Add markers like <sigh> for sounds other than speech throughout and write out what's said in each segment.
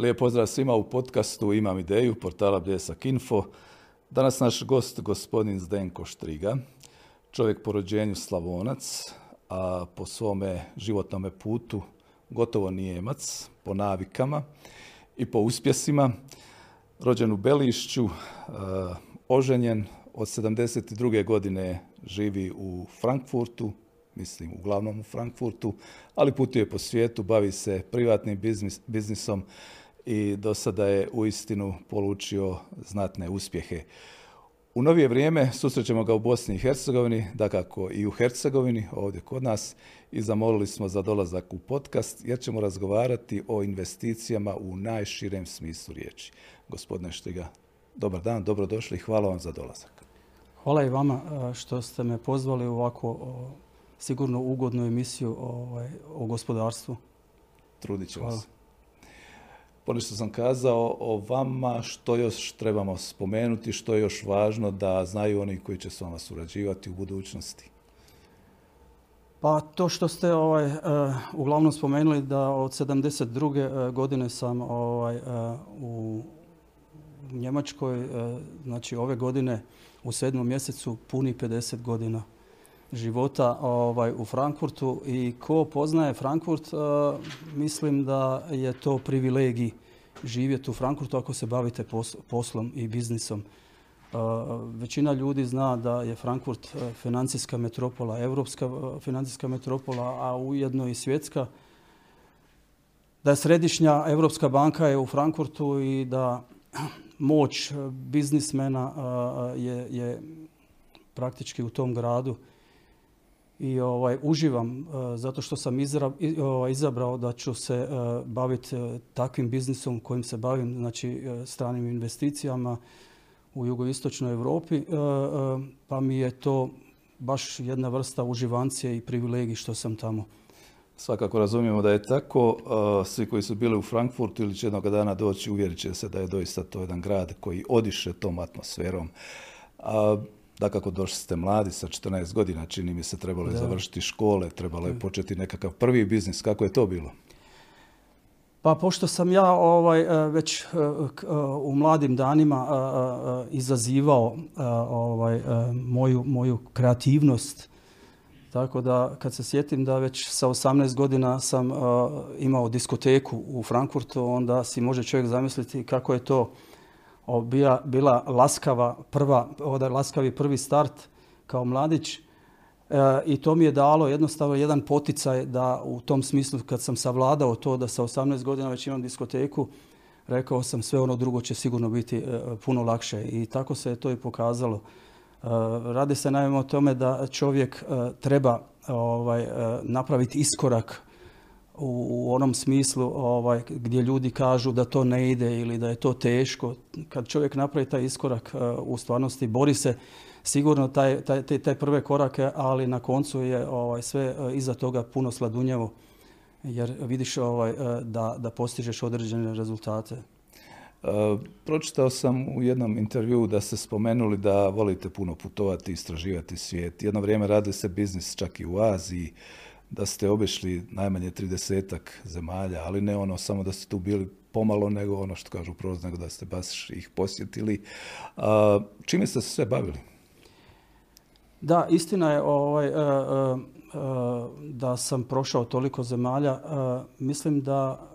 Lijep pozdrav svima u podcastu Imam ideju, portala Bljesak Info. Danas naš gost, gospodin Zdenko Štriga, čovjek po rođenju Slavonac, a po svome životnome putu gotovo Nijemac, po navikama i po uspjesima. Rođen u Belišću, oženjen, od 72. godine živi u Frankfurtu, mislim uglavnom u Frankfurtu, ali putuje po svijetu, bavi se privatnim biznisom i do sada je uistinu polučio znatne uspjehe. U novije vrijeme susrećemo ga u Bosni i Hercegovini, dakako i u Hercegovini, ovdje kod nas, i zamolili smo za dolazak u podcast, jer ćemo razgovarati o investicijama u najširem smislu riječi. Gospodine Štiga, dobar dan, dobrodošli i hvala vam za dolazak. Hvala i vama što ste me pozvali u ovako sigurno ugodnu emisiju ovaj, o gospodarstvu. Trudit ćemo se. Ponešto sam kazao o vama, što još trebamo spomenuti, što je još važno da znaju oni koji će s vama surađivati u budućnosti? Pa to što ste ovaj, uh, uglavnom spomenuli da od 72. Uh, godine sam ovaj, uh, u Njemačkoj, znači ove godine u sedmom mjesecu puni 50 godina života ovaj, u Frankfurtu i ko poznaje Frankfurt, mislim da je to privilegij živjeti u Frankfurtu ako se bavite poslom i biznisom. Većina ljudi zna da je Frankfurt financijska metropola, europska financijska metropola, a ujedno i svjetska. Da je središnja Europska banka je u Frankfurtu i da <clears throat> moć biznismena je, je praktički u tom gradu i ovaj, uživam zato što sam ovaj, izabrao da ću se baviti takvim biznisom kojim se bavim, znači stranim investicijama u jugoistočnoj Europi, pa mi je to baš jedna vrsta uživancije i privilegij što sam tamo. Svakako razumijemo da je tako. Svi koji su bili u Frankfurtu ili će jednog dana doći uvjerit će se da je doista to jedan grad koji odiše tom atmosferom. Da kako došli ste mladi sa 14 godina, čini mi se trebalo je završiti škole, trebalo je početi nekakav prvi biznis. Kako je to bilo? Pa pošto sam ja ovaj, e, već e, e, u mladim danima izazivao ovaj, moju, moju kreativnost, tako da kad se sjetim da već sa 18 godina sam imao diskoteku u Frankfurtu, onda si može čovjek zamisliti kako je to bila, bila laskava prva, laskavi prvi start kao mladić i to mi je dalo jednostavno jedan poticaj da u tom smislu kad sam savladao to da sa 18 godina već imam diskoteku, rekao sam sve ono drugo će sigurno biti e, puno lakše i tako se je to i pokazalo. E, radi se naime o tome da čovjek e, treba ovaj, napraviti iskorak u, onom smislu ovaj, gdje ljudi kažu da to ne ide ili da je to teško. Kad čovjek napravi taj iskorak u stvarnosti bori se sigurno taj, taj, taj prve korake, ali na koncu je ovaj, sve e, iza toga puno sladunjavo jer vidiš ovaj, e, da, da postižeš određene rezultate. Pročitao sam u jednom intervjuu da ste spomenuli da volite puno putovati, istraživati svijet. Jedno vrijeme radili se biznis čak i u Aziji, da ste obišli najmanje tridesetak zemalja, ali ne ono samo da ste tu bili pomalo, nego ono što kažu proz, nego da ste baš ih posjetili. Uh, čime ste se sve bavili? Da, istina je ovaj, e, e, da sam prošao toliko zemalja. Mislim da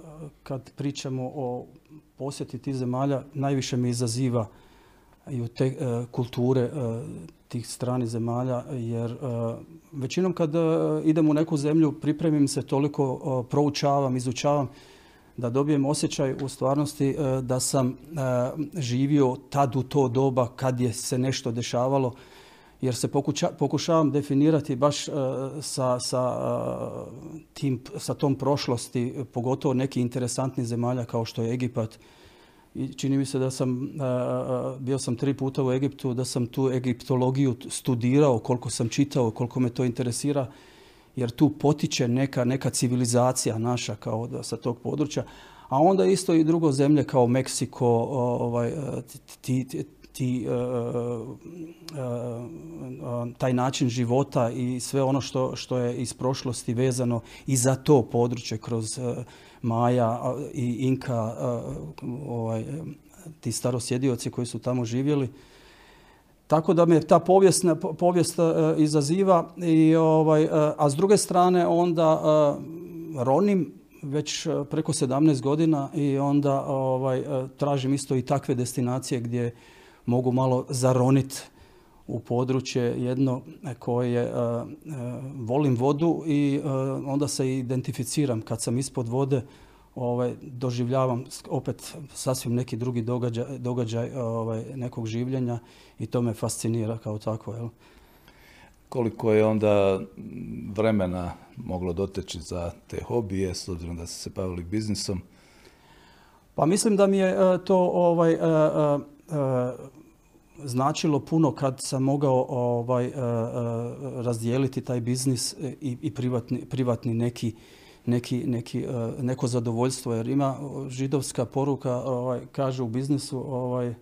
kad pričamo o posjeti tih zemalja, najviše mi izaziva i te kulture tih stranih zemalja, jer većinom kad idem u neku zemlju, pripremim se toliko, proučavam, izučavam, da dobijem osjećaj u stvarnosti da sam živio tad u to doba kad je se nešto dešavalo jer se pokušavam definirati baš e, sa, sa, e, tim, sa tom prošlosti, pogotovo neki interesantni zemalja kao što je Egipat. I čini mi se da sam, bio sam tri puta u Egiptu, da sam tu egiptologiju studirao, koliko sam čitao, koliko me to interesira, jer tu potiče neka, neka civilizacija naša kao da, sa tog područja. A onda isto i drugo zemlje kao Meksiko, ovaj, ti, ti, taj način života i sve ono što, što je iz prošlosti vezano i za to područje kroz Maja i Inka, ovaj, ti starosjedioci koji su tamo živjeli. Tako da me ta povijest izaziva, i, ovaj, a s druge strane onda ronim već preko 17 godina i onda ovaj, tražim isto i takve destinacije gdje mogu malo zaroniti u područje jedno koje volim vodu i onda se identificiram kad sam ispod vode ovaj, doživljavam opet sasvim neki drugi događaj, događaj ovaj, nekog življenja i to me fascinira kao tako. Jel? Koliko je onda vremena moglo doteći za te hobije, s obzirom da ste se bavili biznisom? Pa mislim da mi je e, to ovaj, e, e, značilo puno kad sam mogao ovaj, razdijeliti taj biznis i, i privatni, privatni neki neki, neki, e, neko zadovoljstvo jer ima židovska poruka ovaj, kaže u biznisu ovaj, e,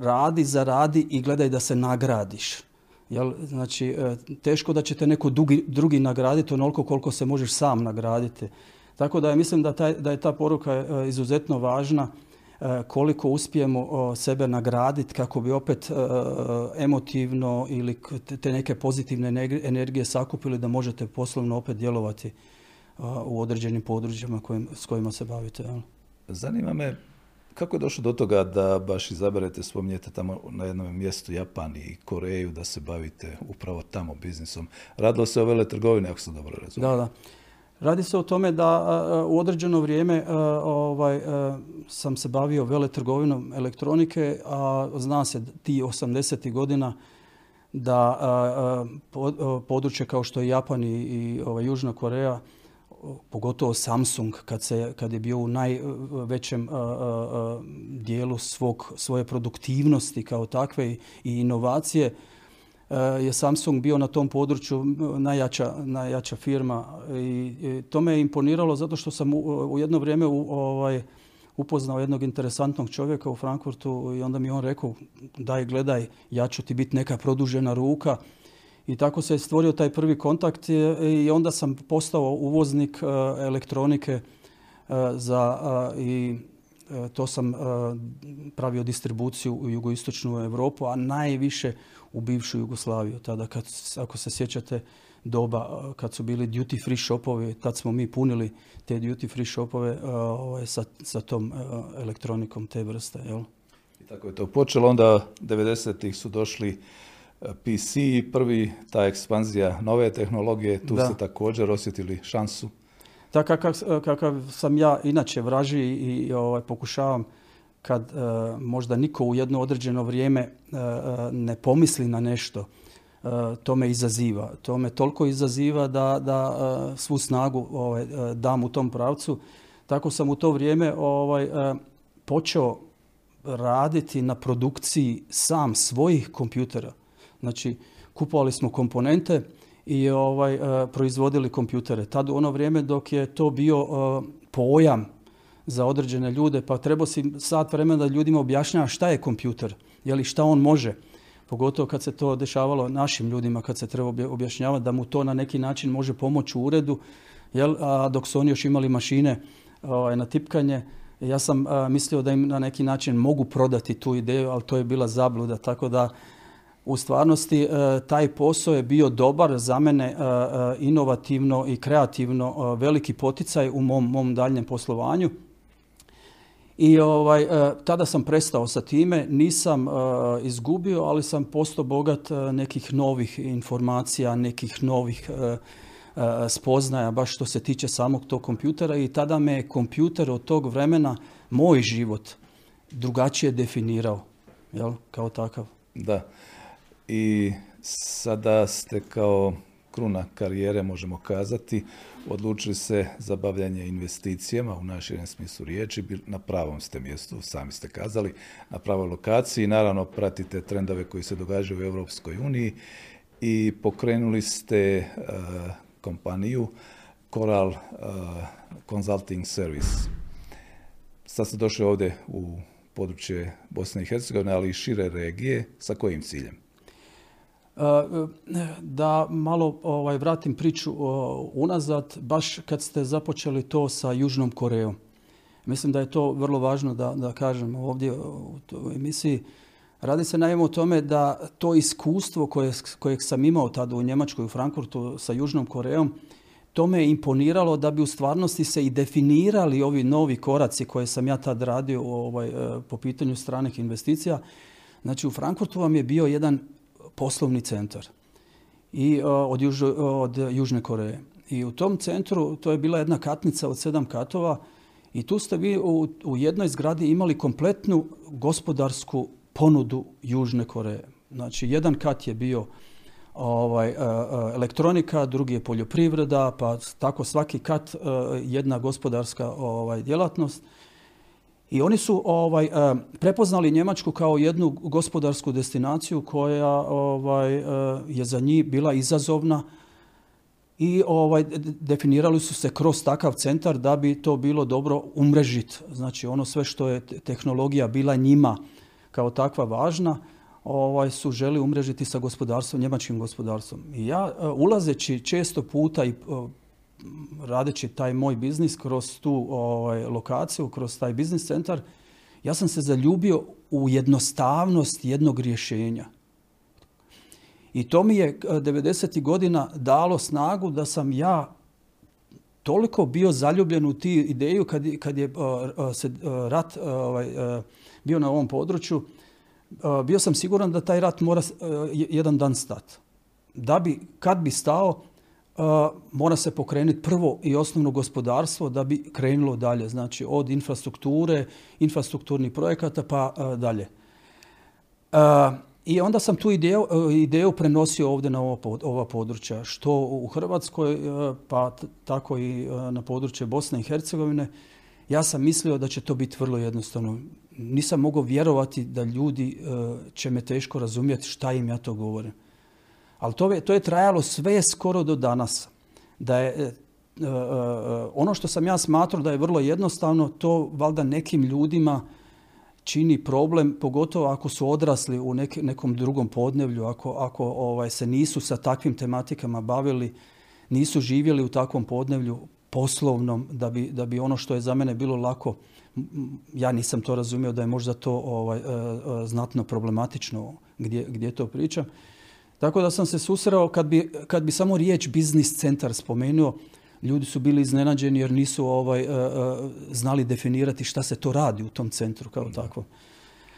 radi, zaradi i gledaj da se nagradiš. Jel, znači, e, teško da će te neko drugi, drugi nagraditi onoliko koliko se možeš sam nagraditi. Tako da ja mislim da, taj, da je ta poruka izuzetno važna E, koliko uspijemo sebe nagraditi kako bi opet e, emotivno ili te neke pozitivne energije sakupili da možete poslovno opet djelovati e, u određenim područjima s kojima se bavite. Zanima me kako je došlo do toga da baš izaberete, spominjete tamo na jednom mjestu Japan i Koreju da se bavite upravo tamo biznisom. Radilo se o vele trgovine, ako sam dobro razumio. Da, da. Radi se o tome da u određeno vrijeme ovaj, sam se bavio veletrgovinom elektronike, a zna se ti 80. godina da područje kao što je Japan i ovaj, Južna Koreja, pogotovo Samsung kad, se, kad je bio u najvećem dijelu svog, svoje produktivnosti kao takve i inovacije, je Samsung bio na tom području najjača, najjača firma i, to me je imponiralo zato što sam u, jedno vrijeme ovaj, upoznao jednog interesantnog čovjeka u Frankfurtu i onda mi on rekao daj gledaj ja ću ti biti neka produžena ruka. I tako se je stvorio taj prvi kontakt i onda sam postao uvoznik eh, elektronike eh, za i to sam pravio distribuciju u jugoistočnu Europu, a najviše u bivšu Jugoslaviju. Tada, kad, ako se sjećate, doba kad su bili duty free shopovi, tad smo mi punili te duty free shopove ovaj, sa, sa tom elektronikom te vrste. Jel? I tako je to počelo. Onda 90-ih su došli PC, prvi ta ekspanzija nove tehnologije, tu ste također osjetili šansu. Tako kakav, sam ja inače vraži i ovaj, pokušavam kad e, možda niko u jedno određeno vrijeme e, e, ne pomisli na nešto, to me izaziva. To me toliko izaziva da, da svu snagu ovaj, dam u tom pravcu. Tako sam u to vrijeme ovaj, počeo raditi na produkciji sam svojih kompjutera. Znači, kupovali smo komponente i ovaj, proizvodili kompjutere. Tad u ono vrijeme dok je to bio pojam za određene ljude, pa trebao si sat vremena da ljudima objašnjava šta je kompjuter, je li šta on može. Pogotovo kad se to dešavalo našim ljudima, kad se treba objašnjavati da mu to na neki način može pomoći u uredu, jel, a dok su oni još imali mašine ovaj, na tipkanje, ja sam mislio da im na neki način mogu prodati tu ideju, ali to je bila zabluda, tako da u stvarnosti e, taj posao je bio dobar za mene e, e, inovativno i kreativno veliki poticaj u mom, mom daljnjem poslovanju. I ovaj, e, tada sam prestao sa time, nisam e, izgubio, ali sam postao bogat e, nekih novih informacija, nekih novih spoznaja, baš što se tiče samog tog kompjutera i tada me kompjuter od tog vremena, moj život, drugačije definirao, jel, kao takav. Da. I sada ste kao kruna karijere, možemo kazati, odlučili se za bavljanje investicijama u našem smislu riječi, na pravom ste mjestu, sami ste kazali, na pravoj lokaciji. Naravno, pratite trendove koji se događaju u Europskoj uniji i pokrenuli ste e, kompaniju Coral uh, Consulting Service. Sad ste došli ovdje u područje Bosne i Hercegovine, ali i šire regije. Sa kojim ciljem? Da malo ovaj, vratim priču unazad, baš kad ste započeli to sa Južnom Korejom. Mislim da je to vrlo važno da, da kažem ovdje u toj emisiji. Radi se naime o tome da to iskustvo koje, kojeg sam imao tada u Njemačkoj, u Frankfurtu sa Južnom Korejom, to me je imponiralo da bi u stvarnosti se i definirali ovi novi koraci koje sam ja tad radio ovaj, e, po pitanju stranih investicija. Znači u Frankfurtu vam je bio jedan poslovni centar i e, od, od Južne Koreje. I u tom centru, to je bila jedna katnica od sedam katova i tu ste vi u, u jednoj zgradi imali kompletnu gospodarsku ponudu Južne Koreje. Znači, jedan kat je bio ovaj, e, e, elektronika, drugi je poljoprivreda, pa tako svaki kat jedna gospodarska ovaj, djelatnost. I oni su ovaj, e, prepoznali Njemačku kao jednu gospodarsku destinaciju koja ovaj, e, je za njih bila izazovna i ovaj, definirali su se kroz takav centar da bi to bilo dobro umrežiti. Znači ono sve što je tehnologija bila njima kao takva važna, ovaj, su želi umrežiti sa gospodarstvom, njemačkim gospodarstvom. I ja e, ulazeći često puta i radeći taj moj biznis kroz tu ovaj, lokaciju, kroz taj biznis centar, ja sam se zaljubio u jednostavnost jednog rješenja. I to mi je 90. Eh, godina dalo snagu da sam ja toliko bio zaljubljen u ti ideju kad, kad je uh, se rat ovaj, bio na ovom području, bio sam siguran da taj rat mora jedan dan stati. Da bi, kad bi stao, mora se pokrenuti prvo i osnovno gospodarstvo da bi krenulo dalje. Znači od infrastrukture, infrastrukturnih projekata pa dalje. I onda sam tu ideju, ideju prenosio ovdje na ova područja, što u Hrvatskoj, pa tako i na područje Bosne i Hercegovine. Ja sam mislio da će to biti vrlo jednostavno. Nisam mogao vjerovati da ljudi će me teško razumjeti šta im ja to govorim. Ali to je, to je trajalo sve skoro do danas. Da je, e, e, e, ono što sam ja smatrao da je vrlo jednostavno, to valjda nekim ljudima čini problem, pogotovo ako su odrasli u nekom drugom podnevlju, ako, ako ovaj, se nisu sa takvim tematikama bavili, nisu živjeli u takvom podnevlju poslovnom, da bi, da bi ono što je za mene bilo lako, ja nisam to razumio da je možda to ovaj, znatno problematično gdje, gdje to pričam. Tako da sam se susreo kad bi, kad bi samo riječ biznis centar spomenuo, ljudi su bili iznenađeni jer nisu ovaj, uh, znali definirati šta se to radi u tom centru kao takvo.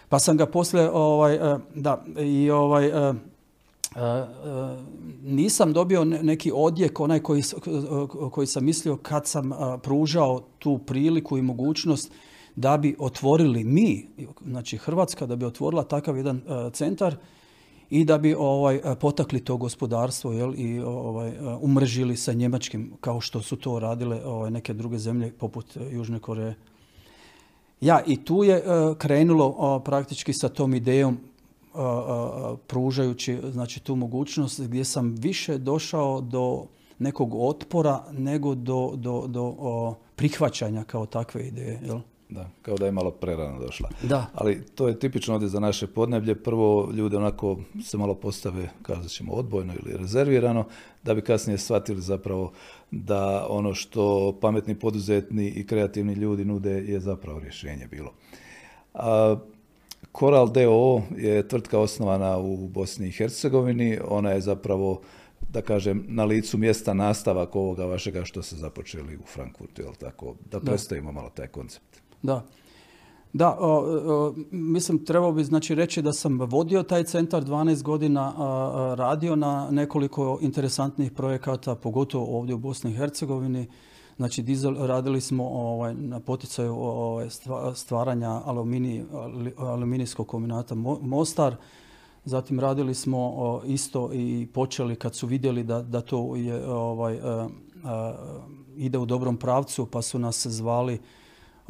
Pa sam ga poslije, ovaj, uh, da, i ovaj, nisam dobio neki odjek, onaj koji, koji sam mislio kad sam pružao tu priliku i mogućnost da bi otvorili mi, znači Hrvatska, da bi otvorila takav jedan centar i da bi ovaj, potakli to gospodarstvo jel, i ovaj, umržili sa njemačkim kao što su to radile ovaj, neke druge zemlje poput Južne Koreje. Ja, i tu je krenulo praktički sa tom idejom pružajući znači, tu mogućnost gdje sam više došao do nekog otpora nego do, do, do prihvaćanja kao takve ideje. Jel? Da, kao da je malo prerano došla. Da. Ali to je tipično ovdje za naše podneblje. Prvo ljude onako se malo postave, kazat ćemo, odbojno ili rezervirano, da bi kasnije shvatili zapravo da ono što pametni poduzetni i kreativni ljudi nude je zapravo rješenje bilo. A, Koral DO je tvrtka osnovana u Bosni i Hercegovini. Ona je zapravo da kažem, na licu mjesta nastavak ovoga vašega što se započeli u Frankfurtu, jel tako? Da predstavimo malo taj koncept. Da. Da, mislim trebao bi znači reći da sam vodio taj centar 12 godina, radio na nekoliko interesantnih projekata, pogotovo ovdje u Bosni i Hercegovini. Znači dizel, radili smo ovaj, na poticaju ovaj, stvaranja aluminijskog kombinata Mostar. Zatim radili smo isto i počeli kad su vidjeli da, da to je, ovaj, ide u dobrom pravcu pa su nas zvali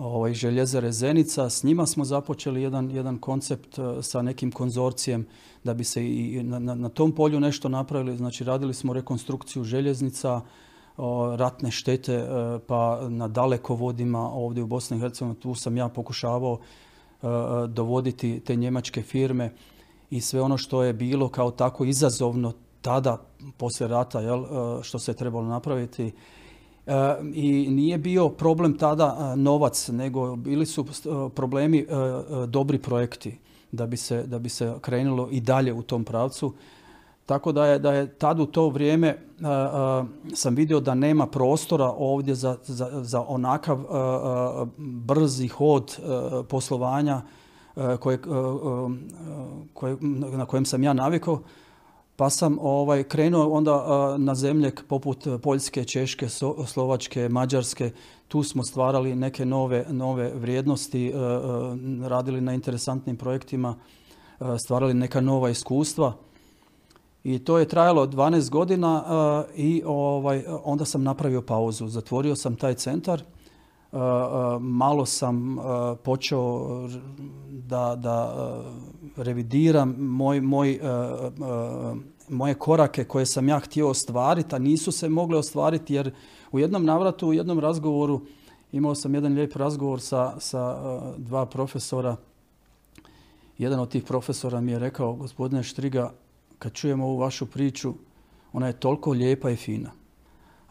ovaj, željezare Zenica. S njima smo započeli jedan, jedan koncept e, sa nekim konzorcijem da bi se i na, na, na tom polju nešto napravili. Znači radili smo rekonstrukciju željeznica, ratne štete e, pa na dalekovodima ovdje u Bosni i Hercegovini. Tu sam ja pokušavao dovoditi te njemačke firme i sve ono što je bilo kao tako izazovno tada, poslije rata, jel, što se je trebalo napraviti. I nije bio problem tada novac, nego bili su problemi dobri projekti da bi se, da bi se krenulo i dalje u tom pravcu. Tako da je, da je tad u to vrijeme sam vidio da nema prostora ovdje za, za, za onakav brzi hod poslovanja koje, koje, na kojem sam ja navikao. Pa sam ovaj, krenuo onda na zemlje poput Poljske, Češke, Slovačke, Mađarske. Tu smo stvarali neke nove, nove vrijednosti, radili na interesantnim projektima, stvarali neka nova iskustva. I to je trajalo 12 godina i ovaj, onda sam napravio pauzu. Zatvorio sam taj centar. Malo sam počeo da, da revidiram moj, moj, moje korake koje sam ja htio ostvariti, a nisu se mogle ostvariti jer u jednom navratu, u jednom razgovoru imao sam jedan lijep razgovor sa, sa dva profesora. Jedan od tih profesora mi je rekao, gospodine Štriga, kad čujem ovu vašu priču, ona je toliko lijepa i fina.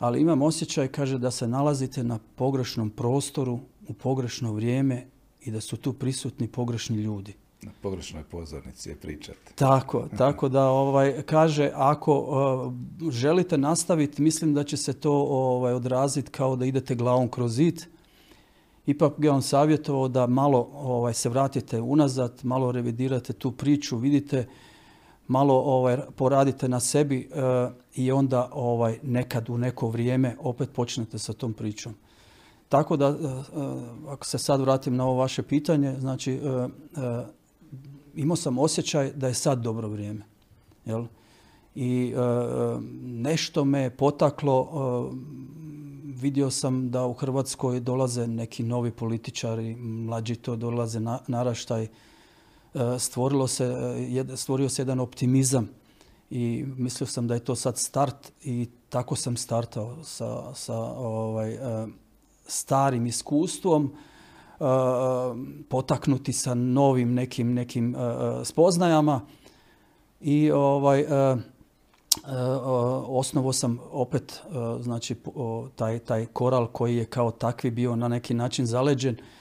Ali imam osjećaj, kaže, da se nalazite na pogrešnom prostoru, u pogrešno vrijeme i da su tu prisutni pogrešni ljudi. Na pogrešnoj pozornici je pričati. Tako, <laughs> tako da ovaj, kaže, ako uh, želite nastaviti, mislim da će se to ovaj, odraziti kao da idete glavom kroz zid. Ipak bi on savjetovao da malo ovaj, se vratite unazad, malo revidirate tu priču, vidite malo ovaj, poradite na sebi eh, i onda ovaj, nekad u neko vrijeme opet počnete sa tom pričom. Tako da, eh, eh, ako se sad vratim na ovo vaše pitanje, znači imao sam osjećaj da je sad dobro vrijeme. Jel? I nešto me potaklo, vidio sam da u Hrvatskoj dolaze neki novi političari, mlađi to dolaze na, naraštaj, E, stvorilo se, e, stvorio se jedan optimizam i mislio sam da je to sad start i tako sam startao sa, sa ovaj, e, starim iskustvom, potaknuti sa novim nekim, nekim spoznajama i ovaj, osnovo sam opet znači taj, taj koral koji je kao takvi bio na neki način zaleđen E,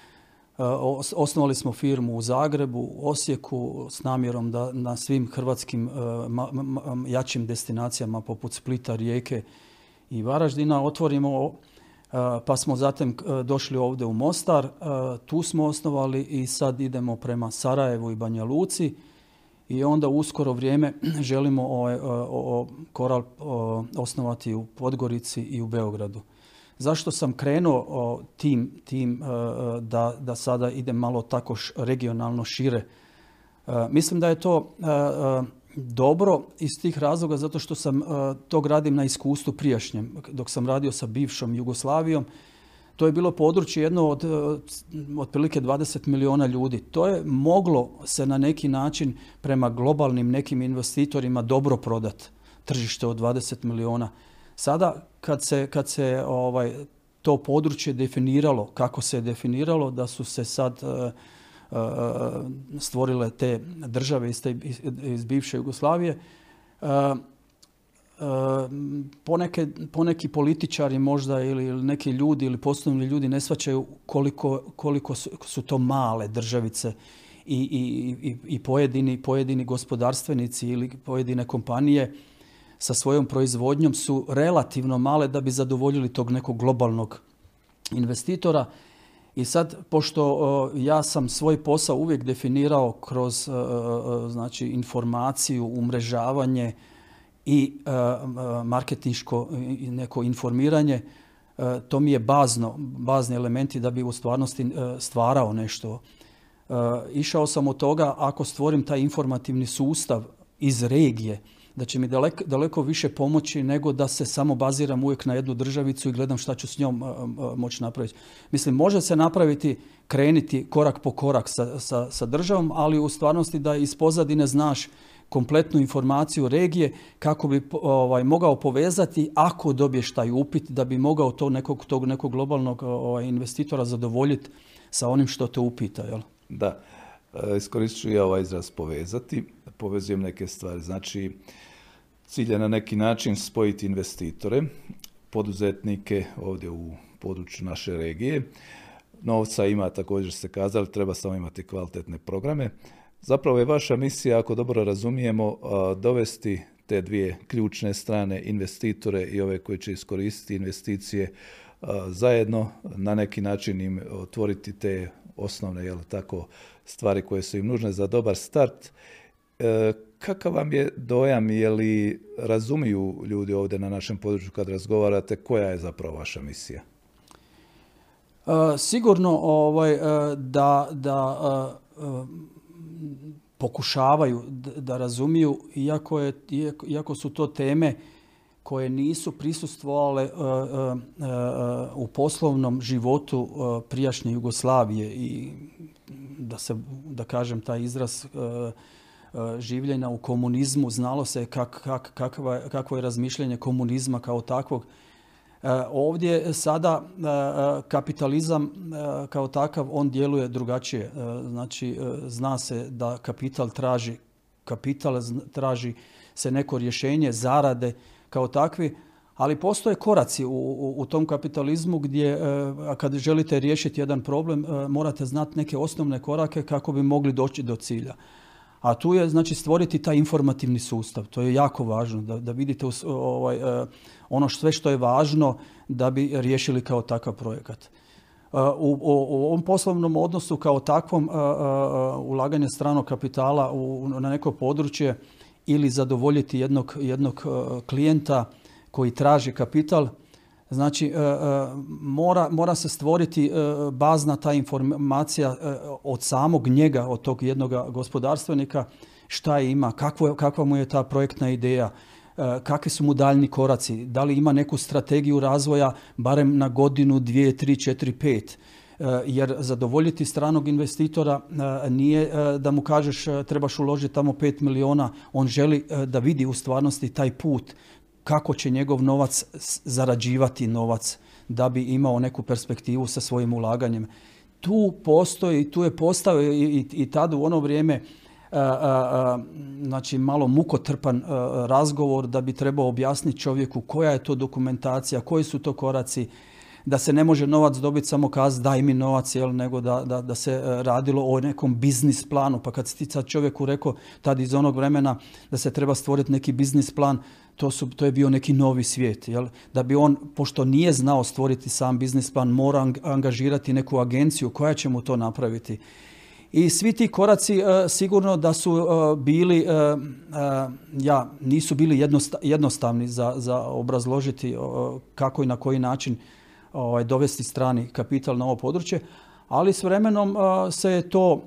osnovali smo firmu u Zagrebu, Osijeku s namjerom da na svim hrvatskim e, jačim destinacijama poput Splita, Rijeke i Varaždina otvorimo e, pa smo zatim došli ovdje u Mostar, tu smo osnovali i sad idemo prema Sarajevu i Banja Luci i onda uskoro vrijeme <clears throat> želimo ovaj, koral osnovati u Podgorici i u Beogradu. Zašto sam krenuo tim, tim e, e, da, da sada idem malo tako regionalno šire? E, mislim da je to dobro iz tih razloga zato što sam to gradim na iskustvu prijašnjem. Dok sam radio sa bivšom Jugoslavijom, to je bilo područje jedno od otprilike 20 milijuna ljudi. To je moglo se na neki način prema globalnim nekim investitorima dobro prodati tržište od 20 milijuna. Sada kad se, kad se ovaj, to područje definiralo, kako se je definiralo, da su se sad uh, stvorile te države iz, te, iz bivše Jugoslavije, uh, poneke, poneki političari možda ili, ili neki ljudi ili poslovni ljudi ne shvaćaju koliko, koliko su, su, to male državice i, i, i, i pojedini, pojedini gospodarstvenici ili pojedine kompanije sa svojom proizvodnjom su relativno male da bi zadovoljili tog nekog globalnog investitora. I sad, pošto ja sam svoj posao uvijek definirao kroz znači, informaciju, umrežavanje i marketinško neko informiranje, to mi je bazno, bazni elementi da bi u stvarnosti stvarao nešto. Išao sam od toga ako stvorim taj informativni sustav iz regije, da će mi daleko, daleko više pomoći nego da se samo baziram uvijek na jednu državicu i gledam šta ću s njom moći napraviti. Mislim, može se napraviti, kreniti korak po korak sa, sa, sa državom, ali u stvarnosti da iz pozadine znaš kompletnu informaciju regije kako bi ovaj, mogao povezati ako dobiješ taj upit da bi mogao to nekog, tog nekog globalnog ovaj, investitora zadovoljiti sa onim što te upita. Jel? Da. Iskoristit ću ja ovaj izraz povezati. Povezujem neke stvari. Znači, cilj je na neki način spojiti investitore, poduzetnike ovdje u području naše regije. Novca ima, također ste kazali, treba samo imati kvalitetne programe. Zapravo je vaša misija, ako dobro razumijemo, dovesti te dvije ključne strane, investitore i ove koji će iskoristiti investicije zajedno, na neki način im otvoriti te osnovne jel, tako, stvari koje su im nužne za dobar start. E, kakav vam je dojam, je li razumiju ljudi ovdje na našem području kad razgovarate, koja je zapravo vaša misija? E, sigurno ovaj, e, da, da pokušavaju da razumiju, iako, je, iako su to teme koje nisu prisustvovale u poslovnom životu prijašnje Jugoslavije i da se, da kažem, taj izraz življenja u komunizmu, znalo se kak, kak, kakvo je razmišljanje komunizma kao takvog. Ovdje sada kapitalizam kao takav, on djeluje drugačije. Znači, zna se da kapital traži, kapital traži se neko rješenje, zarade kao takvi, ali postoje koraci u, u, tom kapitalizmu gdje kad želite riješiti jedan problem morate znati neke osnovne korake kako bi mogli doći do cilja. A tu je znači stvoriti taj informativni sustav. To je jako važno da, da vidite ovaj, e, ono sve što je važno da bi riješili kao takav projekat. E, u, u, ovom poslovnom odnosu kao takvom uh, ulaganje stranog kapitala u, na neko područje ili zadovoljiti jednog, jednog klijenta koji traži kapital Znači, e, e, mora, mora se stvoriti e, bazna ta informacija od samog njega, od tog jednog gospodarstvenika, šta ima, kakvo, kakva mu je ta projektna ideja, kakvi su mu daljni koraci, da li ima neku strategiju razvoja barem na godinu, dvije, tri, četiri, pet. Jer zadovoljiti stranog investitora nije da mu kažeš trebaš uložiti tamo pet miliona, on želi da vidi u stvarnosti taj put kako će njegov novac zarađivati novac da bi imao neku perspektivu sa svojim ulaganjem. Tu postoji, tu je postao i, i, tada u ono vrijeme znači malo mukotrpan razgovor da bi trebao objasniti čovjeku koja je to dokumentacija, koji su to koraci, da se ne može novac dobiti samo kaz daj mi novac, jel, nego da, da, da, se e, radilo o nekom biznis planu. Pa kad si sad čovjeku rekao tad iz onog vremena da se treba stvoriti neki biznis plan, to, su, to je bio neki novi svijet. Jel? Da bi on, pošto nije znao stvoriti sam biznis plan, mora angažirati neku agenciju koja će mu to napraviti. I svi ti koraci e, sigurno da su e, bili, ja, nisu bili jednostavni za, za obrazložiti kako i na koji način ovaj, dovesti strani kapital na ovo područje, ali s vremenom se je to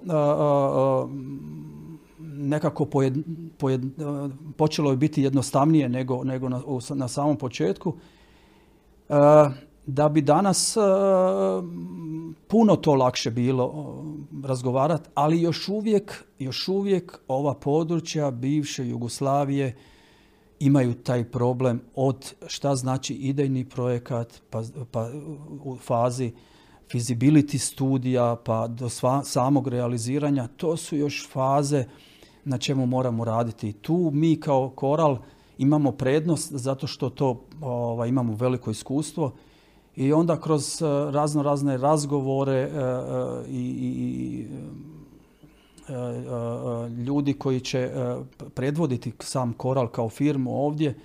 nekako počelo je biti jednostavnije nego, nego na, na samom početku. Da bi danas puno to lakše bilo razgovarati, ali još uvijek, još uvijek ova područja bivše Jugoslavije imaju taj problem od šta znači idejni projekat pa, pa u fazi feasibility studija pa do samog realiziranja. To su još faze na čemu moramo raditi. Tu mi kao koral imamo prednost zato što to ovaj, imamo veliko iskustvo i onda kroz eh, razno razne razgovore eh, eh, i, i e, ljudi koji će predvoditi sam Koral kao firmu ovdje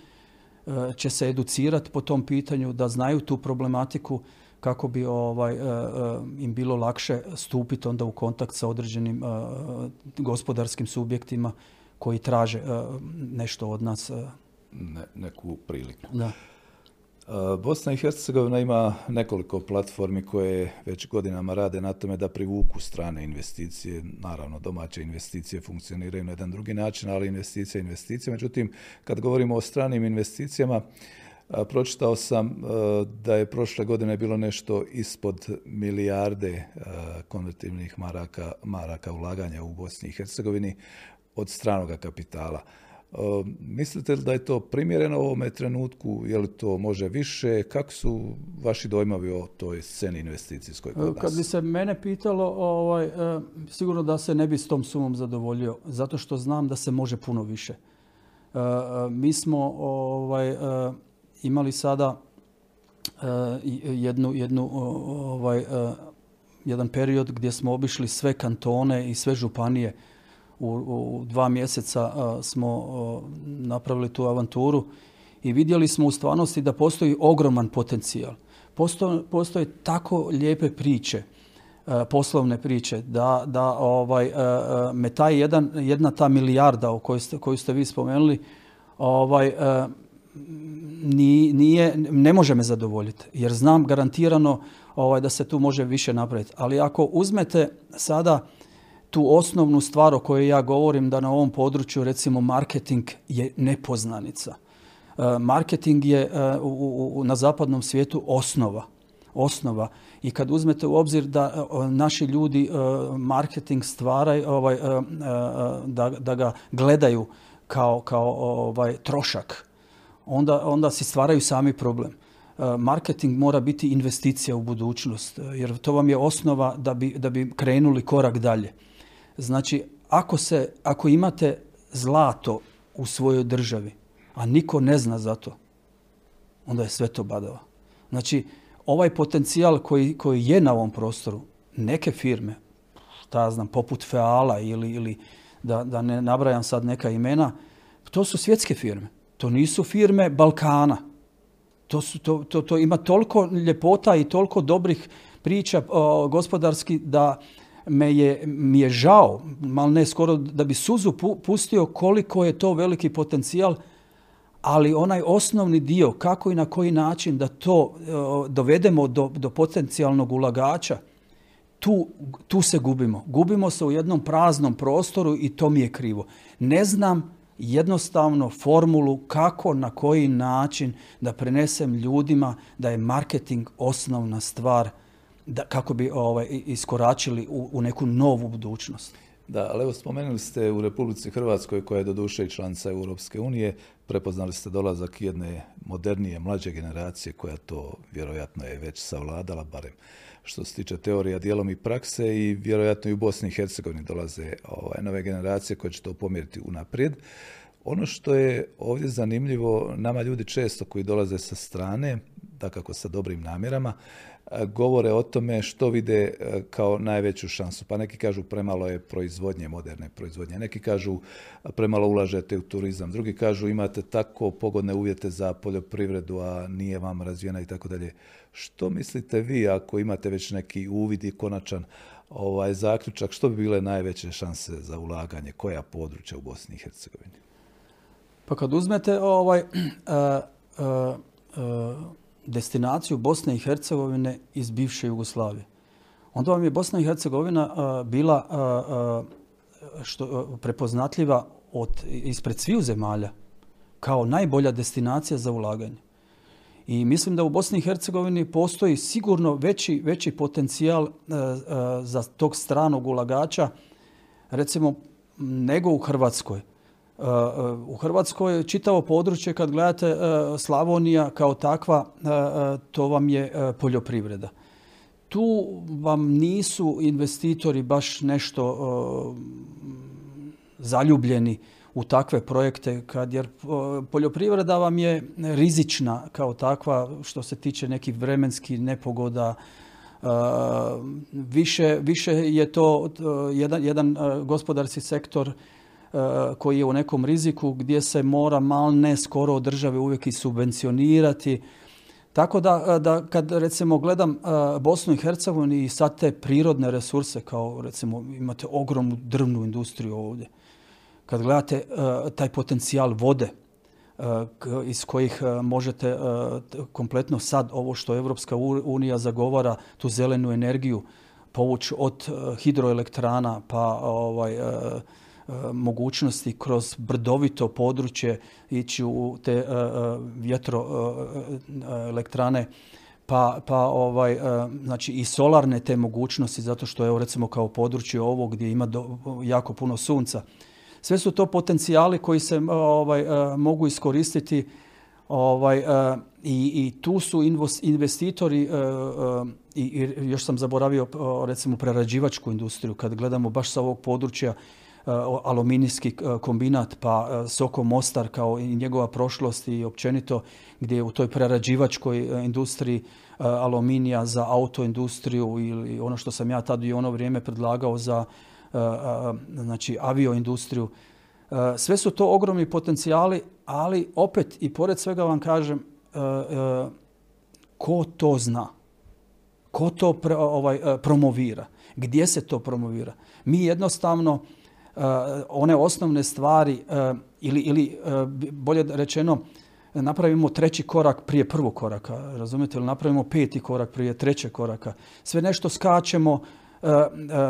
će se educirati po tom pitanju da znaju tu problematiku kako bi ovaj, im bilo lakše stupiti onda u kontakt sa određenim gospodarskim subjektima koji traže nešto od nas. Ne, neku priliku. Da. Bosna i Hercegovina ima nekoliko platformi koje već godinama rade na tome da privuku strane investicije. Naravno, domaće investicije funkcioniraju na jedan drugi način, ali investicije investicije. Međutim, kad govorimo o stranim investicijama, pročitao sam da je prošle godine bilo nešto ispod milijarde konvertivnih maraka, maraka ulaganja u Bosni i Hercegovini od stranoga kapitala. Mislite li da je to primjereno u ovome trenutku? Je li to može više? Kako su vaši dojmovi o toj sceni investicijskoj kod Kad bi se mene pitalo, ovaj, e, sigurno da se ne bi s tom sumom zadovoljio, zato što znam da se može puno više. E, e, mi smo ovaj, imali sada jednu, jednu, ovaj, jedan period gdje smo obišli sve kantone i sve županije u, dva mjeseca smo napravili tu avanturu i vidjeli smo u stvarnosti da postoji ogroman potencijal. Postoje, postoje tako lijepe priče, poslovne priče, da, da ovaj, me taj jedan, jedna ta milijarda o kojoj ste, koju ste vi spomenuli, ovaj, nije, ne može me zadovoljiti jer znam garantirano ovaj, da se tu može više napraviti. Ali ako uzmete sada tu osnovnu stvar o kojoj ja govorim da na ovom području recimo marketing je nepoznanica. E, marketing je e, u, na zapadnom svijetu osnova. Osnova. I kad uzmete u obzir da e, naši ljudi marketing stvaraju, ovaj, da, da ga gledaju kao, kao ovaj, trošak, onda, onda si stvaraju sami problem. Marketing mora biti investicija u budućnost, jer to vam je osnova da bi, da bi krenuli korak dalje. Znači, ako, se, ako imate zlato u svojoj državi, a niko ne zna za to, onda je sve to badava. Znači, ovaj potencijal koji, koji je na ovom prostoru, neke firme, šta znam, poput Feala ili, ili da, da ne nabrajam sad neka imena, to su svjetske firme. To nisu firme Balkana. To, su, to, to, to ima toliko ljepota i toliko dobrih priča gospodarski da me je, mi je žao, mal ne skoro da bi suzu pustio koliko je to veliki potencijal, ali onaj osnovni dio, kako i na koji način da to dovedemo do, do potencijalnog ulagača, tu, tu se gubimo. Gubimo se u jednom praznom prostoru i to mi je krivo. Ne znam jednostavno formulu kako, na koji način da prenesem ljudima da je marketing osnovna stvar da, kako bi ovaj, iskoračili u, u neku novu budućnost. Da, ali evo spomenuli ste u Republici Hrvatskoj koja je doduše i članica Europske unije, prepoznali ste dolazak jedne modernije, mlađe generacije koja to vjerojatno je već savladala, barem što se tiče teorija, dijelom i prakse i vjerojatno i u Bosni i Hercegovini dolaze ovaj, nove generacije koje će to pomjeriti unaprijed. Ono što je ovdje zanimljivo, nama ljudi često koji dolaze sa strane, dakako sa dobrim namjerama, govore o tome što vide e, kao najveću šansu. Pa neki kažu premalo je proizvodnje, moderne proizvodnje. Neki kažu premalo ulažete u turizam. Drugi kažu imate tako pogodne uvjete za poljoprivredu, a nije vam razvijena i tako dalje. Što mislite vi ako imate već neki uvid i konačan ovaj zaključak, što bi bile najveće šanse za ulaganje, koja područja u Bosni i Hercegovini? Pa kad uzmete ovaj, <clears throat> destinaciju Bosne i Hercegovine iz bivše Jugoslavije. Onda vam je Bosna i Hercegovina bila što, prepoznatljiva od, ispred sviju zemalja kao najbolja destinacija za ulaganje. I mislim da u Bosni i Hercegovini postoji sigurno veći, veći potencijal za tog stranog ulagača, recimo, nego u Hrvatskoj. U Hrvatskoj čitavo područje kad gledate e, Slavonija kao takva, e, e, to vam je poljoprivreda. Tu vam nisu investitori baš nešto zaljubljeni u takve projekte kad jer poljoprivreda vam je rizična kao takva što se tiče nekih vremenskih nepogoda, više, više je to jedan, jedan gospodarski sektor koji je u nekom riziku gdje se mora mal ne skoro od države uvijek i subvencionirati. Tako da, e, da kad recimo gledam e, Bosnu i Hercegovinu i sad te prirodne resurse kao recimo imate ogromnu drvnu industriju ovdje. Kad gledate taj potencijal vode iz kojih možete kompletno sad ovo što Evropska unija zagovara, tu zelenu energiju, povući od hidroelektrana pa ovaj, E, mogućnosti kroz brdovito područje ići u te e, e, vjetroelektrane pa, pa ovaj, znači i solarne te mogućnosti zato što je recimo kao područje ovo gdje ima jako puno sunca. Sve su to potencijali koji se ovaj, mogu iskoristiti ovaj, i, i tu su investitori i, još sam zaboravio recimo prerađivačku industriju kad gledamo baš sa ovog područja aluminijski kombinat pa Soko Mostar kao i njegova prošlost i općenito gdje je u toj prerađivačkoj industriji aluminija za autoindustriju ili ono što sam ja tad i ono vrijeme predlagao za znači avioindustriju. Sve su to ogromni potencijali, ali opet i pored svega vam kažem ko to zna? Ko to ovaj, promovira? Gdje se to promovira? Mi jednostavno one osnovne stvari ili, ili bolje rečeno napravimo treći korak prije prvog koraka, razumijete, ili napravimo peti korak prije trećeg koraka. Sve nešto skačemo,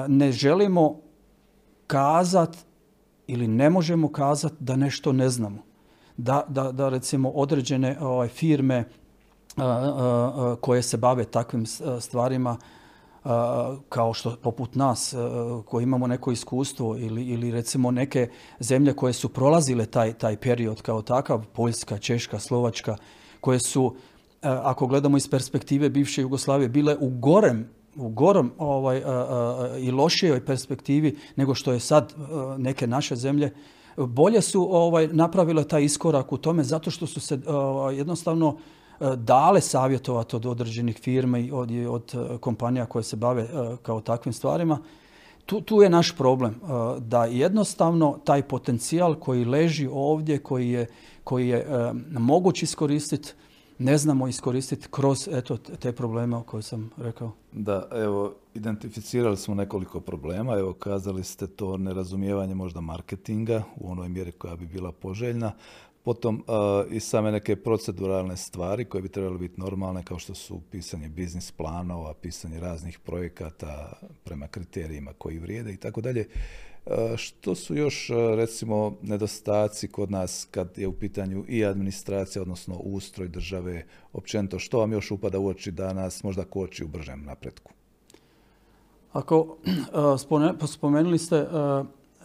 ne želimo kazat ili ne možemo kazat da nešto ne znamo. Da, da, da recimo određene ovaj, firme koje se bave takvim stvarima kao što poput nas koji imamo neko iskustvo ili, ili recimo neke zemlje koje su prolazile taj, taj period kao takav, Poljska, Češka, Slovačka, koje su, ako gledamo iz perspektive bivše Jugoslavije, bile u gorem u gorom ovaj, i lošijoj perspektivi nego što je sad neke naše zemlje, bolje su ovaj, napravile taj iskorak u tome zato što su se jednostavno dale savjetovati od određenih firme i od, od e, kompanija koje se bave e, kao takvim stvarima. Tu, tu je naš problem, e, da jednostavno taj potencijal koji leži ovdje, koji je, koji je moguć iskoristiti, ne znamo iskoristiti kroz eto, te probleme o koje sam rekao. Da, evo, identificirali smo nekoliko problema. Evo, kazali ste to nerazumijevanje možda marketinga u onoj mjeri koja bi bila poželjna. Potom i same neke proceduralne stvari koje bi trebale biti normalne kao što su pisanje biznis planova, pisanje raznih projekata prema kriterijima koji vrijede i tako dalje. Što su još recimo nedostaci kod nas kad je u pitanju i administracija, odnosno ustroj države, općenito što vam još upada u oči da nas možda koči u bržem napretku? Ako spomenuli ste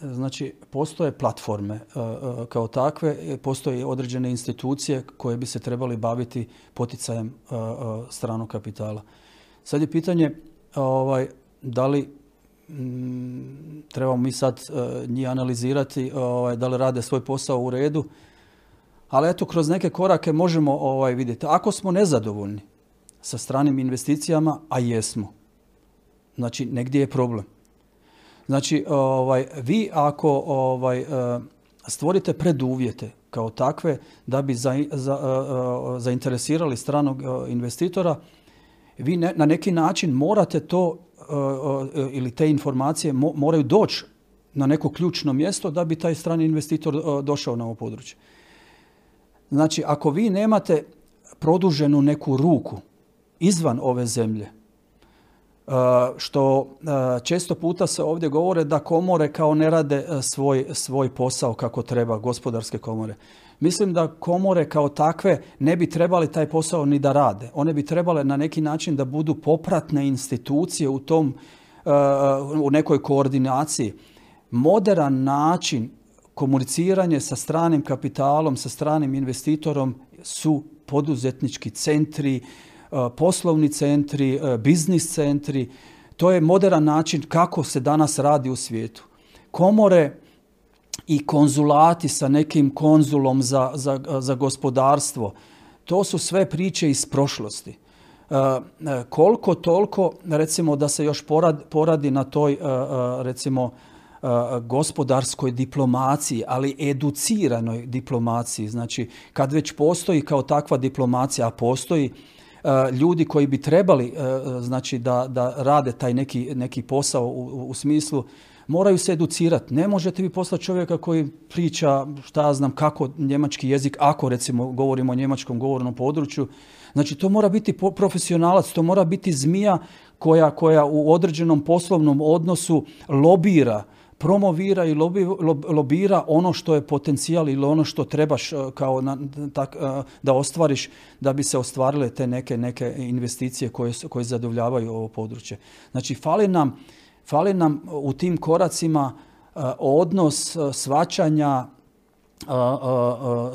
Znači, postoje platforme e, e, kao takve, postoje određene institucije koje bi se trebali baviti poticajem e, stranog kapitala. Sad je pitanje ovaj, da li mm, trebamo mi sad njih analizirati, ovaj, da li rade svoj posao u redu, ali eto, kroz neke korake možemo ovaj, vidjeti. Ako smo nezadovoljni sa stranim investicijama, a jesmo, znači negdje je problem Znači, ovaj, vi ako ovaj, e, stvorite preduvjete kao takve da bi za, za, e, e, zainteresirali stranog investitora, vi na neki način morate to ili te informacije moraju doći na neko ključno mjesto da bi taj strani investitor došao na ovo područje. Znači, ako vi nemate produženu neku ruku izvan ove zemlje, što često puta se ovdje govore da komore kao ne rade svoj, svoj posao kako treba, gospodarske komore. Mislim da komore kao takve ne bi trebali taj posao ni da rade. One bi trebale na neki način da budu popratne institucije u tom, u nekoj koordinaciji. Moderan način komuniciranje sa stranim kapitalom, sa stranim investitorom su poduzetnički centri, poslovni centri, e, biznis centri. To je moderan način kako se danas radi u svijetu. Komore i konzulati sa nekim konzulom za, za, za gospodarstvo, to su sve priče iz prošlosti. E, koliko toliko, recimo da se još poradi, poradi na toj, recimo, gospodarskoj diplomaciji, ali educiranoj diplomaciji. Znači, kad već postoji kao takva diplomacija, a postoji, E, ljudi koji bi trebali e, znači da, da rade taj neki, neki posao u, u smislu moraju se educirati. Ne možete vi poslati čovjeka koji priča, šta ja znam, kako njemački jezik, ako recimo govorimo o njemačkom govornom području. Znači to mora biti profesionalac, to mora biti zmija koja, koja u određenom poslovnom odnosu lobira promovira i lobira ono što je potencijal ili ono što trebaš e, kao na, tak, e, da ostvariš da bi se ostvarile te neke, neke investicije koje, koje zadovoljavaju ovo područje. Znači, fali nam, fali nam u tim koracima odnos svačanja